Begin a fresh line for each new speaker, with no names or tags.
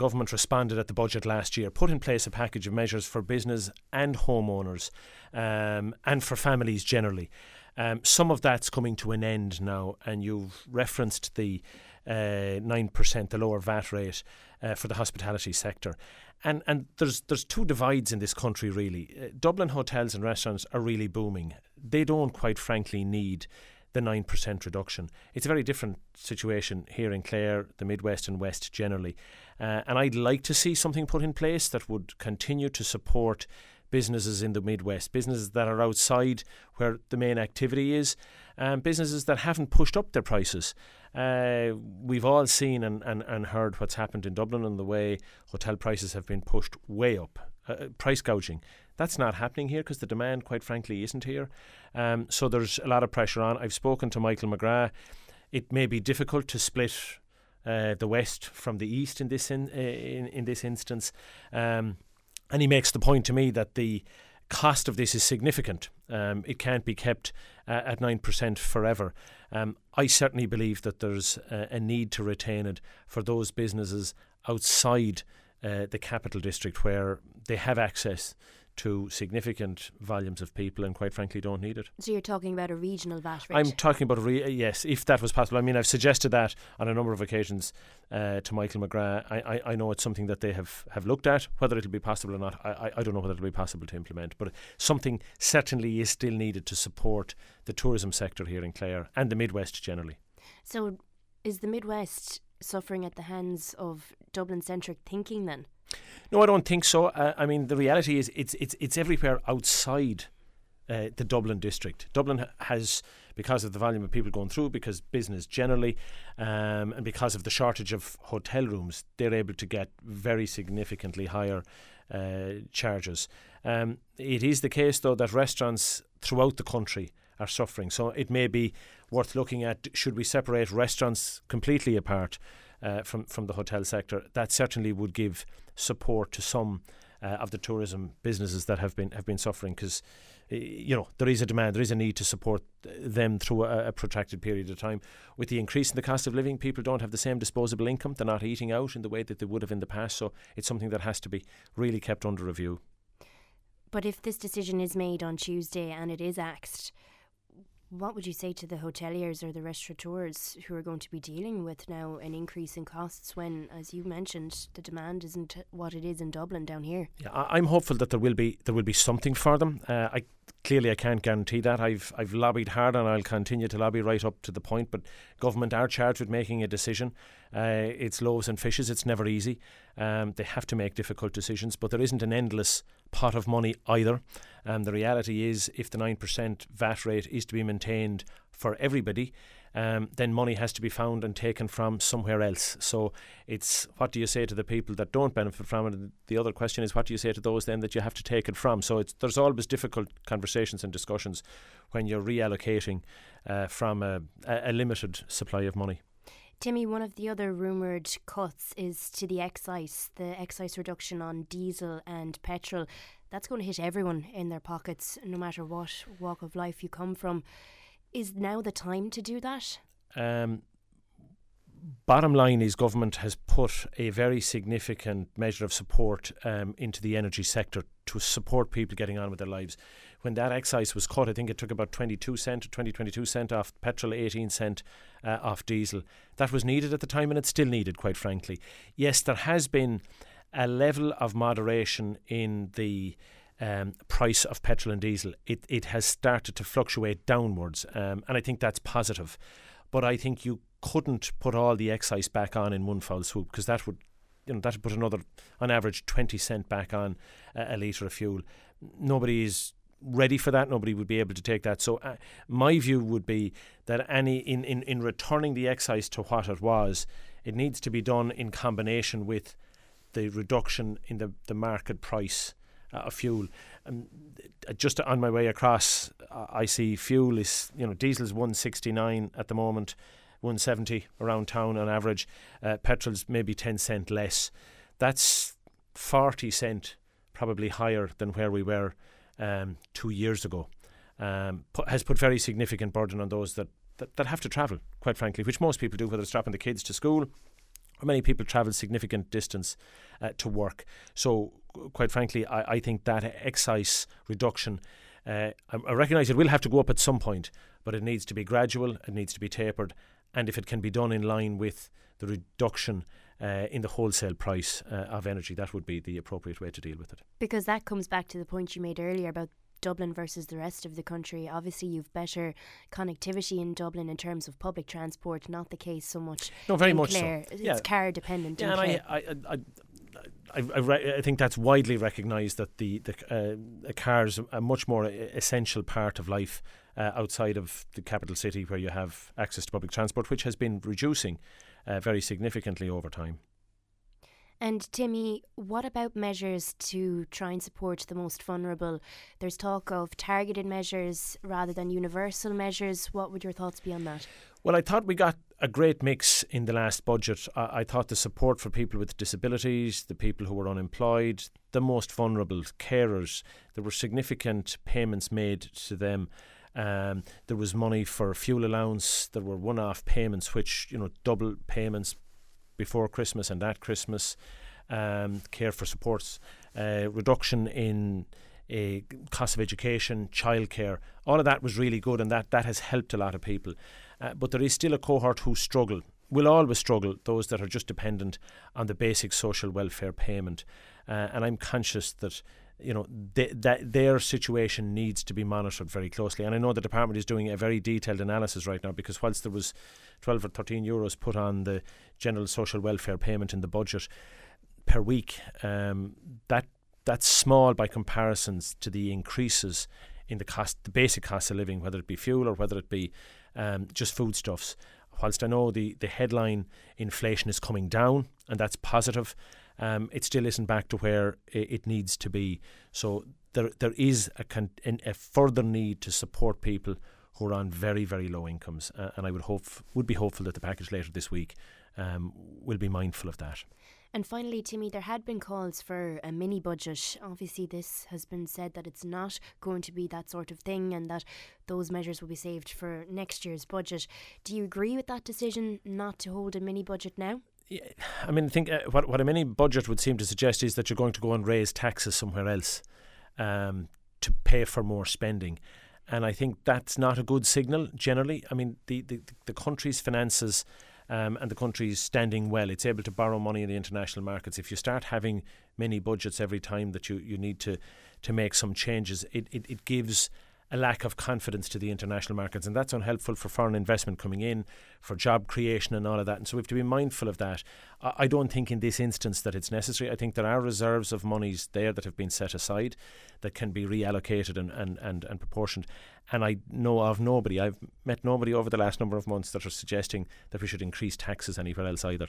government responded at the budget last year, put in place a package of measures for business and homeowners um, and for families generally. Um, some of that's coming to an end now, and you've referenced the uh, nine percent, the lower VAT rate uh, for the hospitality sector, and and there's there's two divides in this country really. Uh, Dublin hotels and restaurants are really booming. They don't, quite frankly, need the 9% reduction. It's a very different situation here in Clare, the Midwest and West generally. Uh, and I'd like to see something put in place that would continue to support businesses in the Midwest, businesses that are outside where the main activity is, and businesses that haven't pushed up their prices. Uh, we've all seen and, and, and heard what's happened in Dublin and the way hotel prices have been pushed way up. Uh, price gouging. That's not happening here because the demand, quite frankly, isn't here. Um, so there's a lot of pressure on. I've spoken to Michael McGrath. It may be difficult to split uh, the west from the east in this in, in, in this instance. Um, and he makes the point to me that the cost of this is significant. Um, it can't be kept uh, at 9% forever. Um, I certainly believe that there's uh, a need to retain it for those businesses outside uh, the capital district where they have access to significant volumes of people and quite frankly don't need it.
So you're talking about a regional VAT rate?
I'm talking about re- yes, if that was possible. I mean, I've suggested that on a number of occasions uh, to Michael McGrath. I, I, I, know it's something that they have, have looked at. Whether it'll be possible or not, I, I don't know whether it'll be possible to implement. But something certainly is still needed to support the tourism sector here in Clare and the Midwest generally.
So is the Midwest suffering at the hands of Dublin centric thinking then?
No, I don't think so. Uh, I mean, the reality is it's it's it's everywhere outside uh, the Dublin district. Dublin has, because of the volume of people going through, because business generally, um, and because of the shortage of hotel rooms, they're able to get very significantly higher uh, charges. Um, it is the case, though, that restaurants throughout the country are suffering. So it may be worth looking at should we separate restaurants completely apart uh, from, from the hotel sector? That certainly would give support to some uh, of the tourism businesses that have been have been suffering. Because you know there is a demand there is a need to support them through a, a, protracted period of time. With the increase in the cost of living people don't have the same disposable income. They're not eating out in the way that they would have in the past. So it's something that has to be really kept under review.
But if this decision is made on Tuesday and it is axed what would you say to the hoteliers or the restaurateurs who are going to be dealing with now an increase in costs when, as you mentioned, the demand isn't what it is in Dublin down here?
Yeah, I'm hopeful that there will be there will be something for them. Uh, I clearly I can't guarantee that. I've I've lobbied hard and I'll continue to lobby right up to the point. But government are charged with making a decision. Uh, it's loaves and fishes. It's never easy. Um, they have to make difficult decisions, but there isn't an endless pot of money either. And the reality is, if the nine percent VAT rate is to be maintained for everybody, um, then money has to be found and taken from somewhere else. So it's what do you say to the people that don't benefit from it? The other question is what do you say to those then that you have to take it from? So there's always difficult conversations and discussions when you're reallocating uh, from a, a limited supply of money.
Timmy, one of the other rumoured cuts is to the excise, the excise reduction on diesel and petrol. That's going to hit everyone in their pockets, no matter what walk of life you come from. Is now the time to do that? Um,
bottom line is government has put a very significant measure of support um, into the energy sector to support people getting on with their lives. When that excise was cut, I think it took about 22 cent or 20, 22 cent off petrol, 18 cent uh, off diesel. That was needed at the time and it's still needed, quite frankly. Yes, there has been a level of moderation in the um, price of petrol and diesel, it, it has started to fluctuate downwards. Um, and I think that's positive. But I think you couldn't put all the excise back on in one foul swoop because that would you know that would put another on average 20 cent back on a, a litre of fuel nobody is ready for that nobody would be able to take that so uh, my view would be that any in, in, in returning the excise to what it was it needs to be done in combination with the reduction in the, the market price uh, of fuel. Uh, just on my way across, I see fuel is you know diesel is one sixty nine at the moment, one seventy around town on average. Uh, petrol's maybe ten cent less. That's forty cent probably higher than where we were um, two years ago. Um, has put very significant burden on those that, that, that have to travel, quite frankly, which most people do, whether it's dropping the kids to school Many people travel significant distance uh, to work. So, quite frankly, I, I think that excise reduction, uh, I, I recognise it will have to go up at some point, but it needs to be gradual, it needs to be tapered, and if it can be done in line with the reduction uh, in the wholesale price uh, of energy, that would be the appropriate way to deal with it.
Because that comes back to the point you made earlier about Dublin versus the rest of the country. Obviously, you've better connectivity in Dublin in terms of public transport, not the case so much.
No, very
much so. It's yeah. car dependent.
Yeah, and I, I, I, I, I, I, think that's widely recognised that the the, uh, the car is a much more essential part of life uh, outside of the capital city, where you have access to public transport, which has been reducing uh, very significantly over time.
And Timmy, what about measures to try and support the most vulnerable? There's talk of targeted measures rather than universal measures. What would your thoughts be on that?
Well, I thought we got a great mix in the last budget. I, I thought the support for people with disabilities, the people who were unemployed, the most vulnerable, carers, there were significant payments made to them. Um, there was money for fuel allowance. There were one-off payments, which you know, double payments before Christmas and at Christmas. Um, care for supports, uh, reduction in uh, cost of education, childcare. All of that was really good, and that that has helped a lot of people. Uh, but there is still a cohort who struggle. Will always struggle. Those that are just dependent on the basic social welfare payment, uh, and I'm conscious that you know, their situation needs to be monitored very closely. And I know the department is doing a very detailed analysis right now because whilst there was 12 or 13 euros put on the general social welfare payment in the budget per week, um, that that's small by comparisons to the increases in the cost, the basic cost of living, whether it be fuel or whether it be um, just foodstuffs. Whilst I know the, the headline inflation is coming down, and that's positive, um, it still isn't back to where it, needs to be. So there there is a, con- a further need to support people who are on very very low incomes, uh, and I would hope would be hopeful that the package later this week um, will be mindful of that.
And finally, Timmy, there had been calls for a mini budget. Obviously, this has been said that it's not going to be that sort of thing and that those measures will be saved for next year's budget. Do you agree with that decision not to hold a mini budget now?
I mean, I think uh, what what a mini budget would seem to suggest is that you're going to go and raise taxes somewhere else um, to pay for more spending, and I think that's not a good signal generally. I mean, the the, the country's finances. Um, and the country's standing well. It's able to borrow money in the international markets. If you start having many budgets every time that you, you need to to make some changes, it, it, it gives a lack of confidence to the international markets, and that's unhelpful for foreign investment coming in, for job creation, and all of that. And so we have to be mindful of that. I don't think in this instance that it's necessary. I think there are reserves of monies there that have been set aside that can be reallocated and, and, and, and proportioned. And I know of nobody, I've met nobody over the last number of months that are suggesting that we should increase taxes anywhere else either.